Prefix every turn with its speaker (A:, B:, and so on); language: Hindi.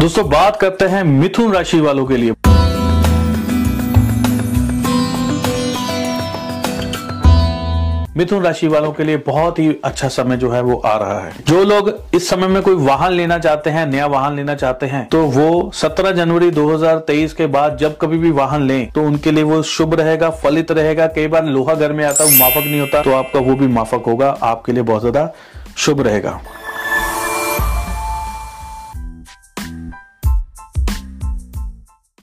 A: दोस्तों, बात करते हैं मिथुन राशि वालों के लिए। मिथुन राशि वालों के लिए बहुत ही अच्छा समय जो है वो आ रहा है। जो लोग इस समय में कोई वाहन लेना चाहते हैं, नया वाहन लेना चाहते हैं तो वो 17 जनवरी 2023 के बाद जब कभी भी वाहन लें तो उनके लिए वो शुभ रहेगा, फलित रहेगा। कई बार लोहा घर में आता है माफक नहीं होता तो आपका वो भी माफक होगा, आपके लिए बहुत ज़्यादा शुभ रहेगा।